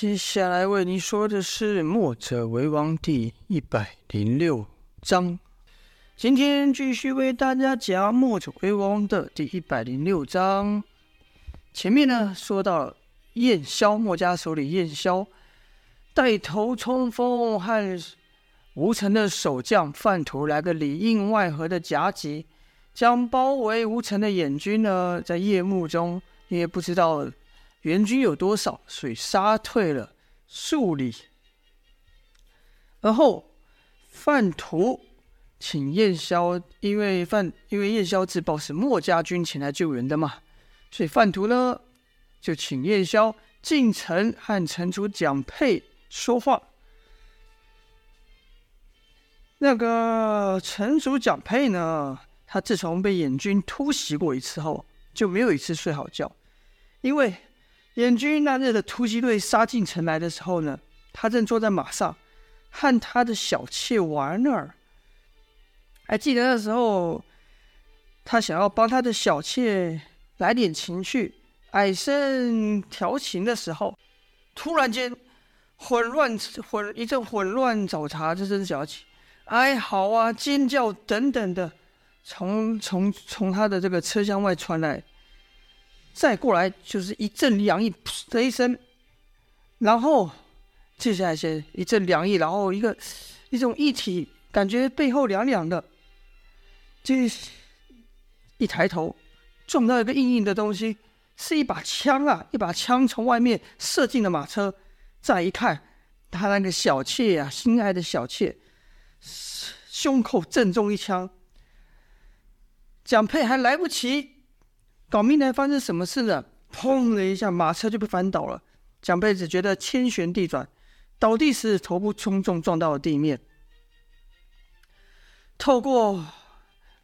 接下来为您说的是《墨者为王》第一百零六章。今天继续为大家讲《墨者为王》的第一百零六章。前面呢，说到燕萧，墨家首领燕萧带头冲锋，和吴城的守将范图来个里应外合的夹击，将包围吴城的燕军呢，在夜幕中，因为不知道。援军有多少？所以杀退了数里。而后范图请燕萧，因为范因为燕萧自报是墨家军前来救援的嘛，所以范图呢就请燕萧进城和城主蒋佩说话。那个城主蒋佩呢，他自从被燕军突袭过一次后，就没有一次睡好觉，因为。燕军那日的突击队杀进城来的时候呢，他正坐在马上，和他的小妾玩儿。还记得那时候，他想要帮他的小妾来点情趣，矮声调情的时候，突然间混乱混一阵混乱找茬之声响起，哀嚎啊、尖叫等等的，从从从他的这个车厢外传来。再过来就是一阵凉意，噗的一声，然后接下来是一阵凉意，然后一个一种液体，感觉背后凉凉的，这一抬头撞到一个硬硬的东西，是一把枪啊！一把枪从外面射进了马车，再一看，他那个小妾啊，心爱的小妾，胸口正中一枪，蒋佩还来不及。搞命来发生什么事了？砰的一下，马车就被翻倒了。蒋佩只觉得天旋地转，倒地时头部重重撞到了地面。透过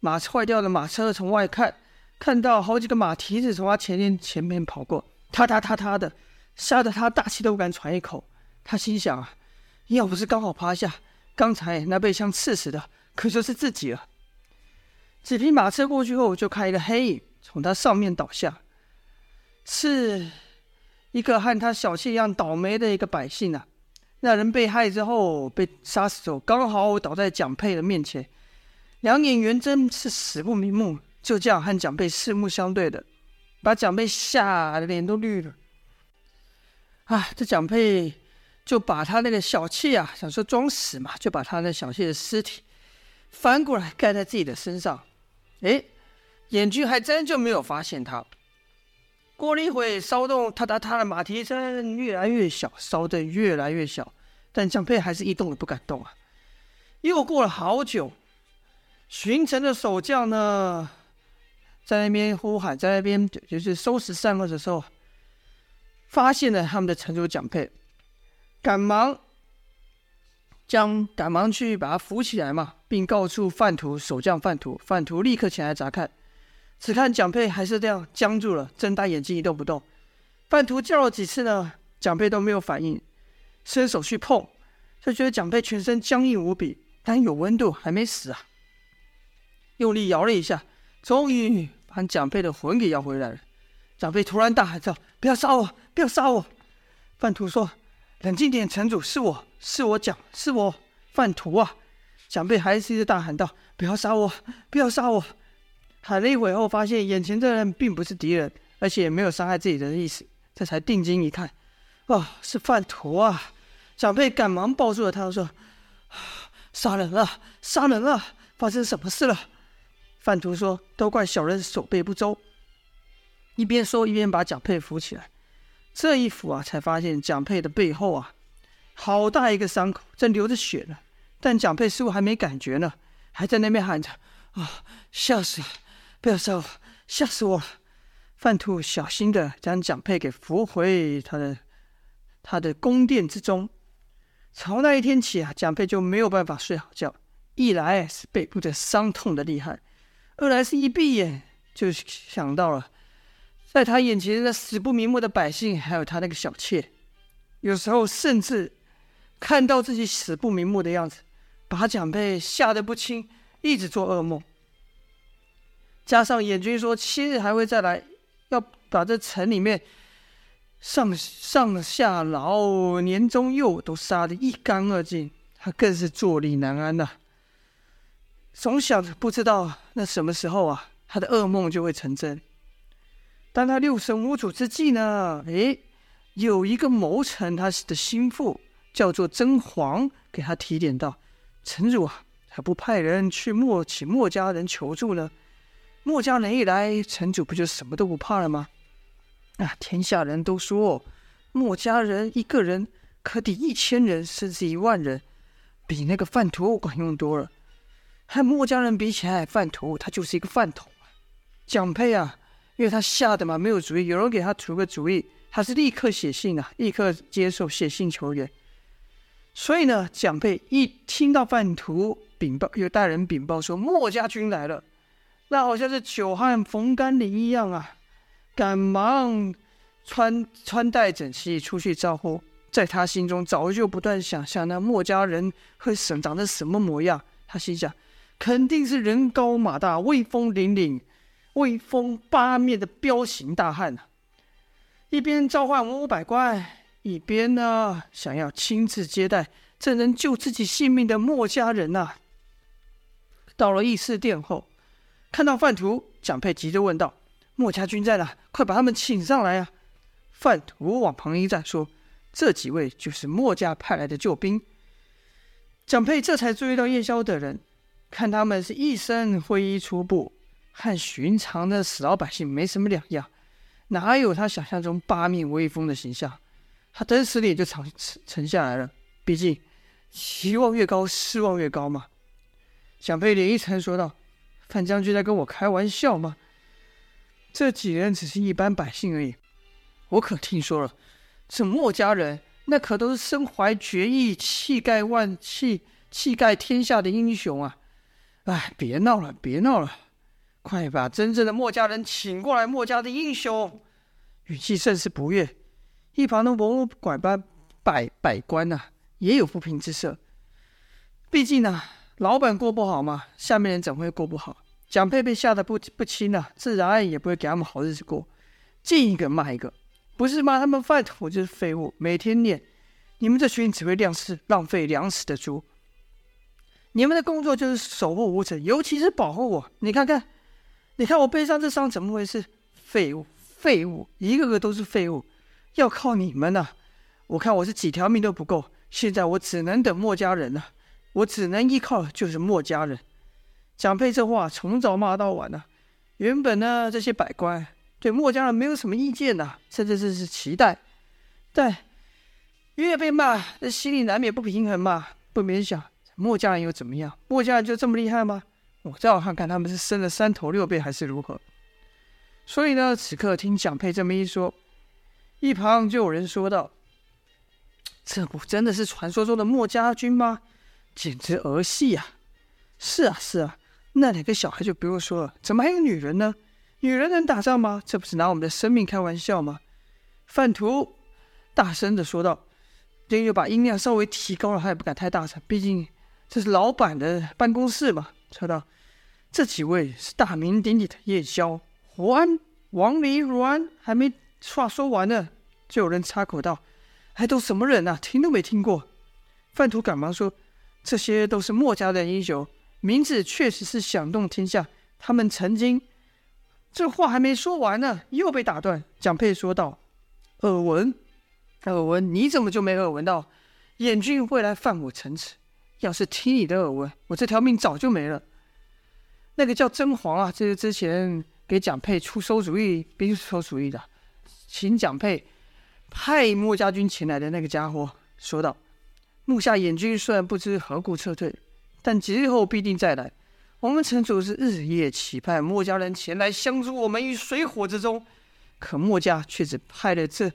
马坏掉的马车从外看，看到好几个马蹄子从他前面前面跑过，踏踏踏踏的，吓得他大气都不敢喘一口。他心想啊，要不是刚好趴下，刚才那被枪刺死的可就是自己了。几匹马车过去后，就看一个黑影。从他上面倒下，是一个和他小妾一样倒霉的一个百姓啊！那人被害之后被杀死之后，刚好倒在蒋佩的面前，两眼圆睁，是死不瞑目。就这样和蒋佩四目相对的，把蒋佩吓得脸都绿了。啊，这蒋佩就把他那个小妾啊，想说装死嘛，就把他那小妾的尸体翻过来盖在自己的身上，诶。燕军还真就没有发现他。过了一会，骚动，踏踏踏的马蹄声越来越小，烧得越来越小，但蒋佩还是一动也不敢动啊。又过了好久，巡城的守将呢，在那边呼喊，在那边就是收拾善恶的时候，发现了他们的城主蒋佩，赶忙将赶忙去把他扶起来嘛，并告诉范图守将范图，范图立刻前来查看。只看蒋佩还是这样僵住了，睁大眼睛一动不动。范图叫了几次呢，蒋佩都没有反应。伸手去碰，就觉得蒋佩全身僵硬无比，但有温度，还没死啊。用力摇了一下，终于把蒋佩的魂给摇回来了。蒋佩突然大喊道：“不要杀我！不要杀我！”范图说：“冷静点，城主，是我是我讲，是我范图啊！”蒋佩还是一直大喊道：“不要杀我！不要杀我！”喊了一会后，发现眼前这人并不是敌人，而且也没有伤害自己的意思，这才定睛一看，哦，是范图啊！蒋佩赶忙抱住了他，说：“杀人了，杀人了！发生什么事了？”范图说：“都怪小人守备不周。”一边说一边把蒋佩扶起来。这一扶啊，才发现蒋佩的背后啊，好大一个伤口，正流着血呢。但蒋佩似乎还没感觉呢，还在那边喊着：“啊，吓死了！”不要杀我，吓死我了！范图小心地将蒋佩给扶回他的他的宫殿之中。从那一天起啊，蒋佩就没有办法睡好觉。一来是背部的伤痛的厉害，二来是一闭眼就想到了在他眼前的死不瞑目的百姓，还有他那个小妾。有时候甚至看到自己死不瞑目的样子，把蒋佩吓得不轻，一直做噩梦。加上燕军说七日还会再来，要把这城里面上上下老年中幼都杀得一干二净，他更是坐立难安呐、啊。总想着不知道那什么时候啊，他的噩梦就会成真。当他六神无主之际呢，诶，有一个谋臣，他的心腹叫做甄黄，给他提点道：“城主啊，还不派人去莫请墨家人求助呢？墨家人一来，城主不就什么都不怕了吗？啊，天下人都说，墨家人一个人可抵一千人，甚至一万人，比那个范图管用多了。”和墨家人比起来，饭图他就是一个饭桶！蒋佩啊，因为他吓得嘛没有主意，有人给他出个主意，他是立刻写信啊，立刻接受写信求援。所以呢，蒋佩一听到饭图禀报，又带人禀报说墨家军来了，那好像是久旱逢甘霖一样啊，赶忙穿穿戴整齐出去招呼。在他心中早就不断想象那墨家人会长长得什么模样，他心想。肯定是人高马大、威风凛凛、威风八面的彪形大汉啊！一边召唤文武百官，一边呢想要亲自接待这能救自己性命的墨家人呐、到了议事殿后，看到范图，蒋佩急着问道：“墨家军在哪？快把他们请上来啊！”范图往旁一站，说：“这几位就是墨家派来的救兵。”蒋佩这才注意到夜宵等人。看他们是一身灰衣粗布，和寻常的死老百姓没什么两样，哪有他想象中八面威风的形象？他顿时脸就沉沉下来了。毕竟期望越高，失望越高嘛。蒋佩连一沉，说道：“范将军在跟我开玩笑吗？这几人只是一般百姓而已，我可听说了，这墨家人那可都是身怀绝艺、气盖万气、气盖天下的英雄啊！”哎，别闹了，别闹了，快把真正的墨家人请过来！墨家的英雄，语气甚是不悦。一旁的文武百官、百百官呐，也有不平之色。毕竟呢，老板过不好嘛，下面人怎么会过不好？蒋佩被吓得不不轻呐，自然也不会给他们好日子过。见一个骂一个，不是骂他们饭桶就是废物，每天念你们这群只会粮食浪费粮食的猪。你们的工作就是守护吴城，尤其是保护我。你看看，你看我背上这伤怎么回事？废物，废物，一个个都是废物。要靠你们呐！我看我是几条命都不够。现在我只能等墨家人了，我只能依靠就是墨家人。蒋佩这话从早骂到晚呢。原本呢，这些百官对墨家人没有什么意见呐，甚至是是期待，但越被骂，这心里难免不平衡嘛，不免想。墨家人又怎么样？墨家人就这么厉害吗？我再要看看他们是生了三头六臂还是如何。所以呢，此刻听蒋佩这么一说，一旁就有人说道：“这不真的是传说中的墨家军吗？简直儿戏呀！”是啊，是啊，那两个小孩就不用说了，怎么还有女人呢？女人能打仗吗？这不是拿我们的生命开玩笑吗？范图大声的说道，丁又把音量稍微提高了，他也不敢太大声，毕竟。这是老板的办公室嘛？说道：“这几位是大名鼎鼎的夜宵，胡安、王离、汝安。”还没话说完呢，就有人插口道：“还都什么人啊？听都没听过。”范图赶忙说：“这些都是墨家的英雄，名字确实是响动天下。他们曾经……”这话还没说完呢，又被打断。蒋佩说道：“耳闻，耳闻，你怎么就没耳闻到燕军会来犯我城池？”要是听你的耳闻，我这条命早就没了。那个叫甄黄啊，这是之前给蒋佩出馊主意，兵出主意的，请蒋佩派墨家军前来的那个家伙说道：“目下燕军虽然不知何故撤退，但几日后必定再来。我们城主是日夜期盼墨家人前来相助我们于水火之中，可墨家却只派了这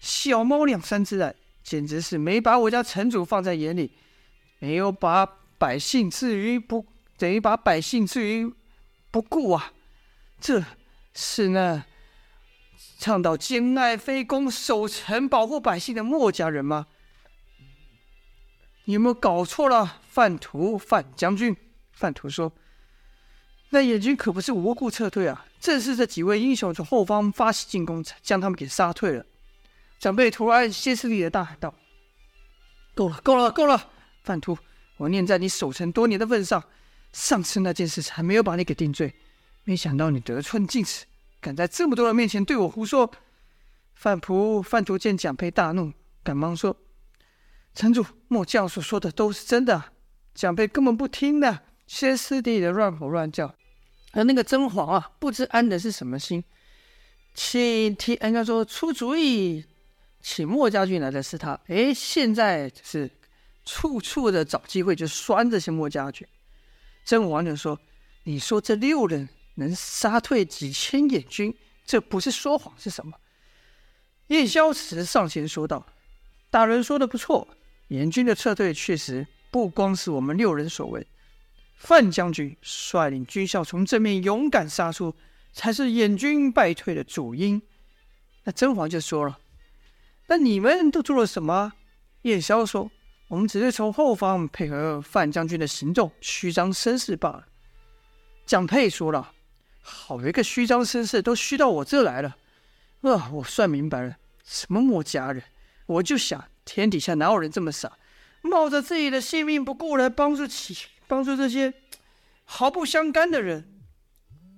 小猫两三只来，简直是没把我家城主放在眼里。”没有把百姓置于不，等于把百姓置于不顾啊！这是那倡导兼爱非攻、守城保护百姓的墨家人吗？你有没有搞错了？范图，范将军，范图说：“那燕军可不是无故撤退啊，正是这几位英雄从后方发起进攻，将他们给杀退了。”长辈突然歇斯底里的大喊道：“够了，够了，够了！范图，我念在你守城多年的份上，上次那件事还没有把你给定罪，没想到你得寸进尺，敢在这么多人面前对我胡说。”范普、范图见蒋佩大怒，赶忙说：“城主，末将所说的都是真的。”蒋佩根本不听的，歇斯底里的乱吼乱叫。而那个甄嬛啊，不知安的是什么心，请提应该说出主意，请莫家军来的是他。哎，现在是处处的找机会就拴这些莫家军。甄嬛就说：“你说这六人能杀退几千眼军，这不是说谎是什么？”叶萧此时上前说道：“大人说的不错，燕军的撤退确实不光是我们六人所为。范将军率领军校从正面勇敢杀出，才是燕军败退的主因。”那甄嬛就说了：“那你们都做了什么？”燕萧说：“我们只是从后方配合范将军的行动，虚张声势罢了。”蒋佩说了：“好一个虚张声势，都虚到我这来了。”啊！我算明白了，什么墨家人？我就想，天底下哪有人这么傻，冒着自己的性命不顾来帮助起帮助这些毫不相干的人？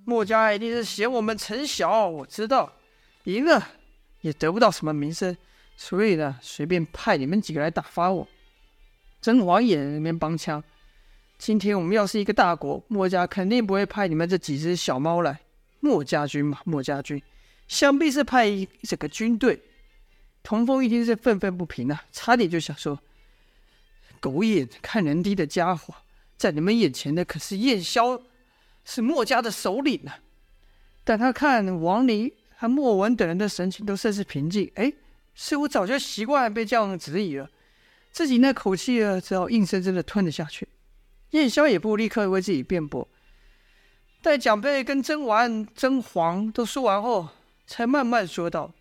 墨家一定是嫌我们城小，我知道，赢了也得不到什么名声，所以呢，随便派你们几个来打发我。真王也那边帮腔。今天我们要是一个大国，墨家肯定不会派你们这几只小猫来。墨家军嘛，墨家军。想必是派一整个军队。童风一听是愤愤不平啊，差点就想说：“狗眼看人低的家伙，在你们眼前的可是燕萧，是墨家的首领呢、啊。”但他看王离和莫文等人的神情都甚是平静，哎，似乎早就习惯被这样质疑了，自己那口气啊，只好硬生生的吞了下去。燕萧也不立刻为自己辩驳，待蒋贝跟甄嬛、甄嬛都说完后。才慢慢说道：“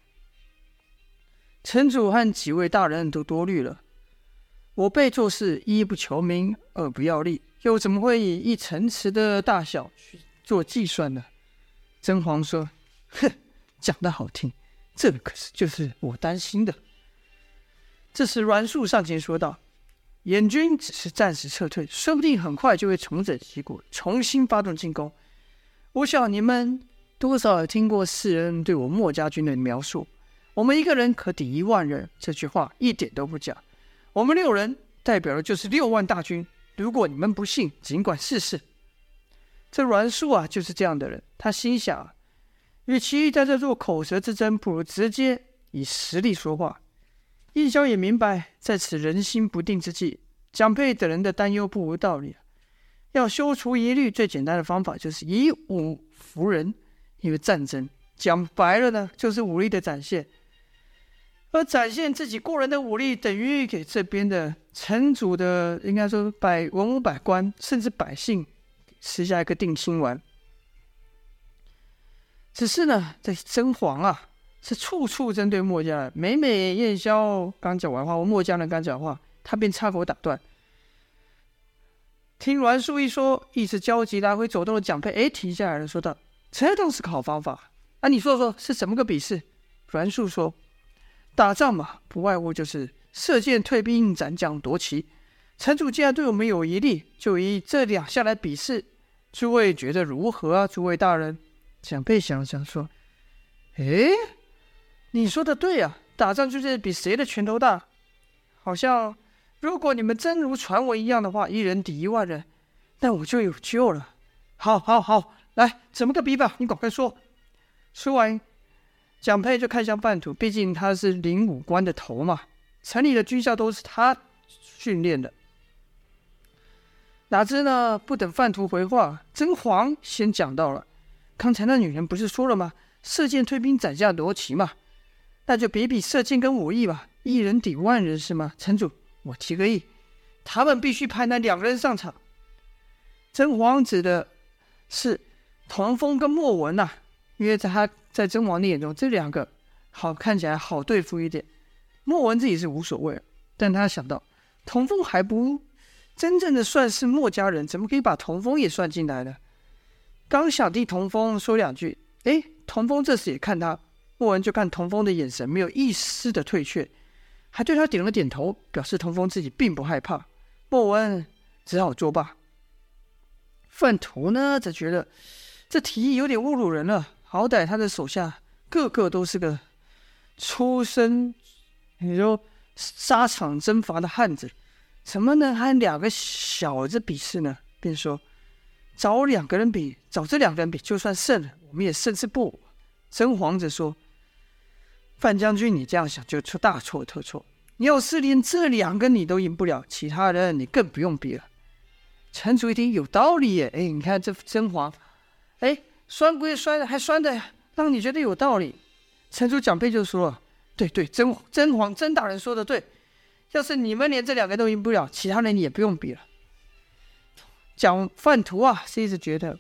城主和几位大人都多虑了。我辈做事一不求名，二不要利，又怎么会以一城池的大小去做计算呢？”甄嬛说：“哼，讲得好听，这可是就是我担心的。”这时阮树上前说道：“燕军只是暂时撤退，说不定很快就会重整旗鼓，重新发动进攻。我想你们。”多少也听过世人对我墨家军的描述？我们一个人可抵一万人，这句话一点都不假。我们六人代表的就是六万大军。如果你们不信，尽管试试。这阮述啊，就是这样的人。他心想，与其在这做口舌之争，不如直接以实力说话。燕萧也明白，在此人心不定之际，蒋佩等人的担忧不无道理。要消除疑虑，最简单的方法就是以武服人。因为战争讲白了呢，就是武力的展现，而展现自己过人的武力，等于给这边的城主的，应该说百文武百官，甚至百姓，吃下一个定心丸。只是呢，这甄嬛啊，是处处针对墨家的。每每燕萧刚讲完话，我墨家人刚讲话，他便插口打断。听栾树一说，一直焦急来回走动的蒋佩，哎，停下来了，说道。这倒是个好方法啊！你说说是怎么个比试？栾树说：“打仗嘛，不外乎就是射箭、退兵、斩将、夺旗。城主既然对我们有疑虑，就以这两项来比试。诸位觉得如何啊？诸位大人。”蒋佩想了想说：“哎，你说的对啊，打仗就是比谁的拳头大。好像如果你们真如传闻一样的话，一人抵一万人，那我就有救了。好，好，好。”来，怎么个比法？你赶快说。说完，蒋佩就看向范图，毕竟他是灵武官的头嘛，城里的军校都是他训练的。哪知呢，不等范图回话，甄嬛先讲到了。刚才那女人不是说了吗？射箭、退兵、斩将、夺旗嘛，那就比比射箭跟武艺吧。一人抵万人是吗？城主，我提个议，他们必须派那两个人上场。甄嬛指的是。童风跟莫文呐、因为在他在甄嬛的眼中，这两个好看起来好对付一点。莫文自己是无所谓，但他想到童风还不真正的算是墨家人，怎么可以把童风也算进来呢？刚想替童风说两句，哎，童风这时也看他，莫文就看童风的眼神没有一丝的退却，还对他点了点头，表示童风自己并不害怕。莫文只好作罢。范图呢，则觉得这提议有点侮辱人了。好歹他的手下个个都是个出身，你说沙场征伐的汉子，怎么能和两个小子比试呢？便说找两个人比，找这两个人比，就算胜了，我们也胜之不武。甄皇则说：“范将军，你这样想就出大错特错。你要是连这两个你都赢不了，其他人你更不用比了。”城主一听有道理耶，哎，你看这甄皇，哎，酸归酸，还酸的让你觉得有道理。城主蒋佩就说：“对对，甄甄黄甄大人说的对，要是你们连这两个都赢不了，其他人也不用比了。”蒋范图啊，是一直觉得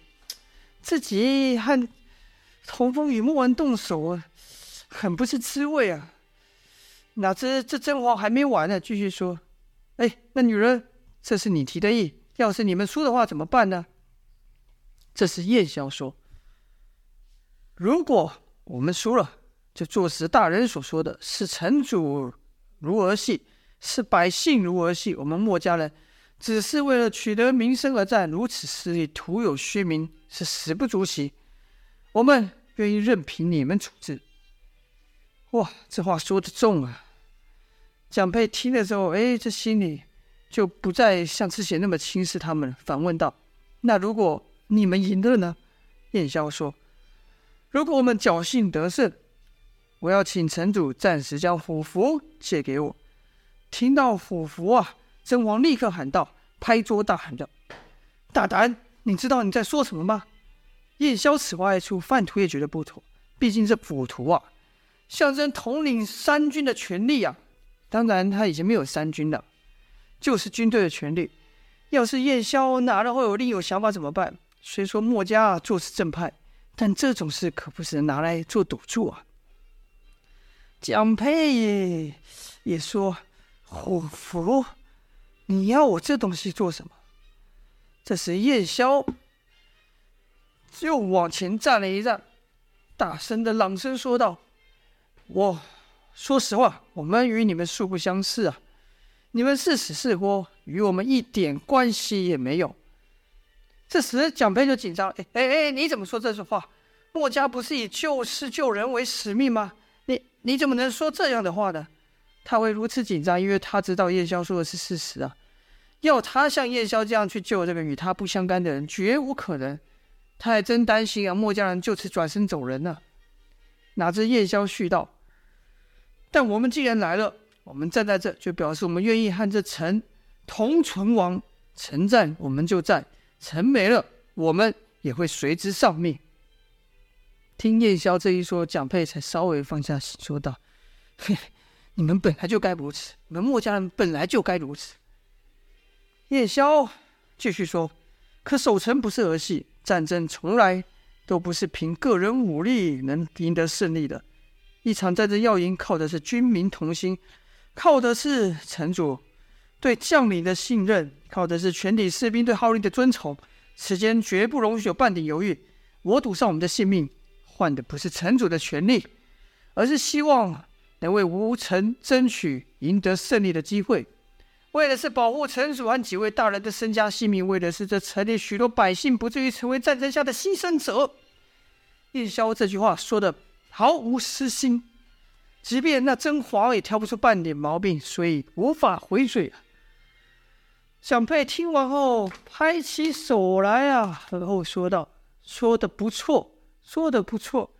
自己和童风与莫文动手，很不是滋味啊。哪知这甄黄还没完呢，继续说：“哎，那女人，这是你提的意。”要是你们输的话怎么办呢？这时燕萧说：“如果我们输了，就坐实大人所说的是城主如儿戏，是百姓如儿戏。我们墨家人只是为了取得名声而战，如此势力，徒有虚名，是死不足惜。我们愿意任凭你们处置。”哇，这话说得重啊！蒋佩听了之后，哎，这心里。就不再像之前那么轻视他们，反问道：“那如果你们赢了呢？”燕萧说：“如果我们侥幸得胜，我要请城主暂时将虎符借给我。”听到虎符啊，甄黄立刻喊道，拍桌大喊道：“大胆！你知道你在说什么吗？”燕萧此话一出，范图也觉得不妥，毕竟这虎图啊，象征统领三军的权力啊。当然，他已经没有三军了。就是军队的权力，要是燕萧拿了会有另有想法怎么办？虽说墨家啊做事正派，但这种事可不是拿来做赌注啊。蒋佩也也说：“虎符，你要我这东西做什么？”这时燕萧又往前站了一站，大声的朗声说道：“我说实话，我们与你们素不相识啊。”你们是死是活，与我们一点关系也没有。这时，蒋佩就紧张：“哎哎哎，你怎么说这句话？墨家不是以救世救人为使命吗？你你怎么能说这样的话呢？”他会如此紧张，因为他知道燕萧说的是事实啊。要他像燕萧这样去救这个与他不相干的人，绝无可能。他还真担心啊，墨家人就此转身走人呢。哪知燕萧续道：“但我们既然来了。”我们站在这，就表示我们愿意和这城同存亡。城战，我们就战；城没了，我们也会随之丧命。听燕萧这一说，蒋佩才稍微放下心，说道：“嘿，你们本来就该如此，你们墨家人本来就该如此。”燕萧继续说：“可守城不是儿戏，战争从来都不是凭个人武力能赢得胜利的。一场战争要赢，靠的是军民同心。”靠的是城主对将领的信任，靠的是全体士兵对号令的遵从。此间绝不容许有半点犹豫。我赌上我们的性命，换的不是城主的权利，而是希望能为吴城争取赢得胜利的机会。为的是保护城主和几位大人的身家性命，为的是这城里许多百姓不至于成为战争下的牺牲者。燕萧这句话说的毫无私心。即便那甄黄也挑不出半点毛病，所以无法回嘴啊。蒋佩听完后拍起手来啊，然后说道：“说的不错，说的不错，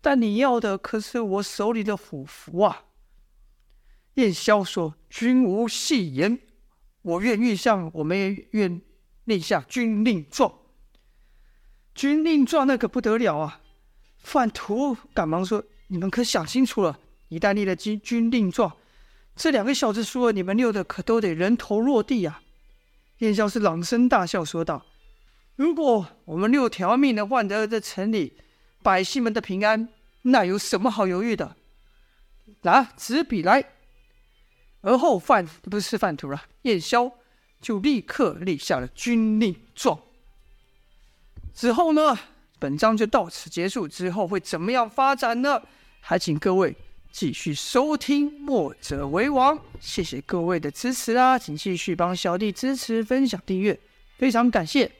但你要的可是我手里的虎符啊。”燕萧说：“君无戏言，我愿意向我们也愿立下军令状。军令状那可不得了啊！”范图赶忙说：“你们可想清楚了。”一旦立了军军令状，这两个小子输了，你们六的可都得人头落地呀、啊！燕萧是朗声大笑说道：“如果我们六条命能换得这城里百姓们的平安，那有什么好犹豫的？拿纸笔来。”而后范不是范图了，燕萧就立刻立下了军令状。之后呢，本章就到此结束。之后会怎么样发展呢？还请各位继续收听《墨者为王》，谢谢各位的支持啊！请继续帮小弟支持、分享、订阅，非常感谢。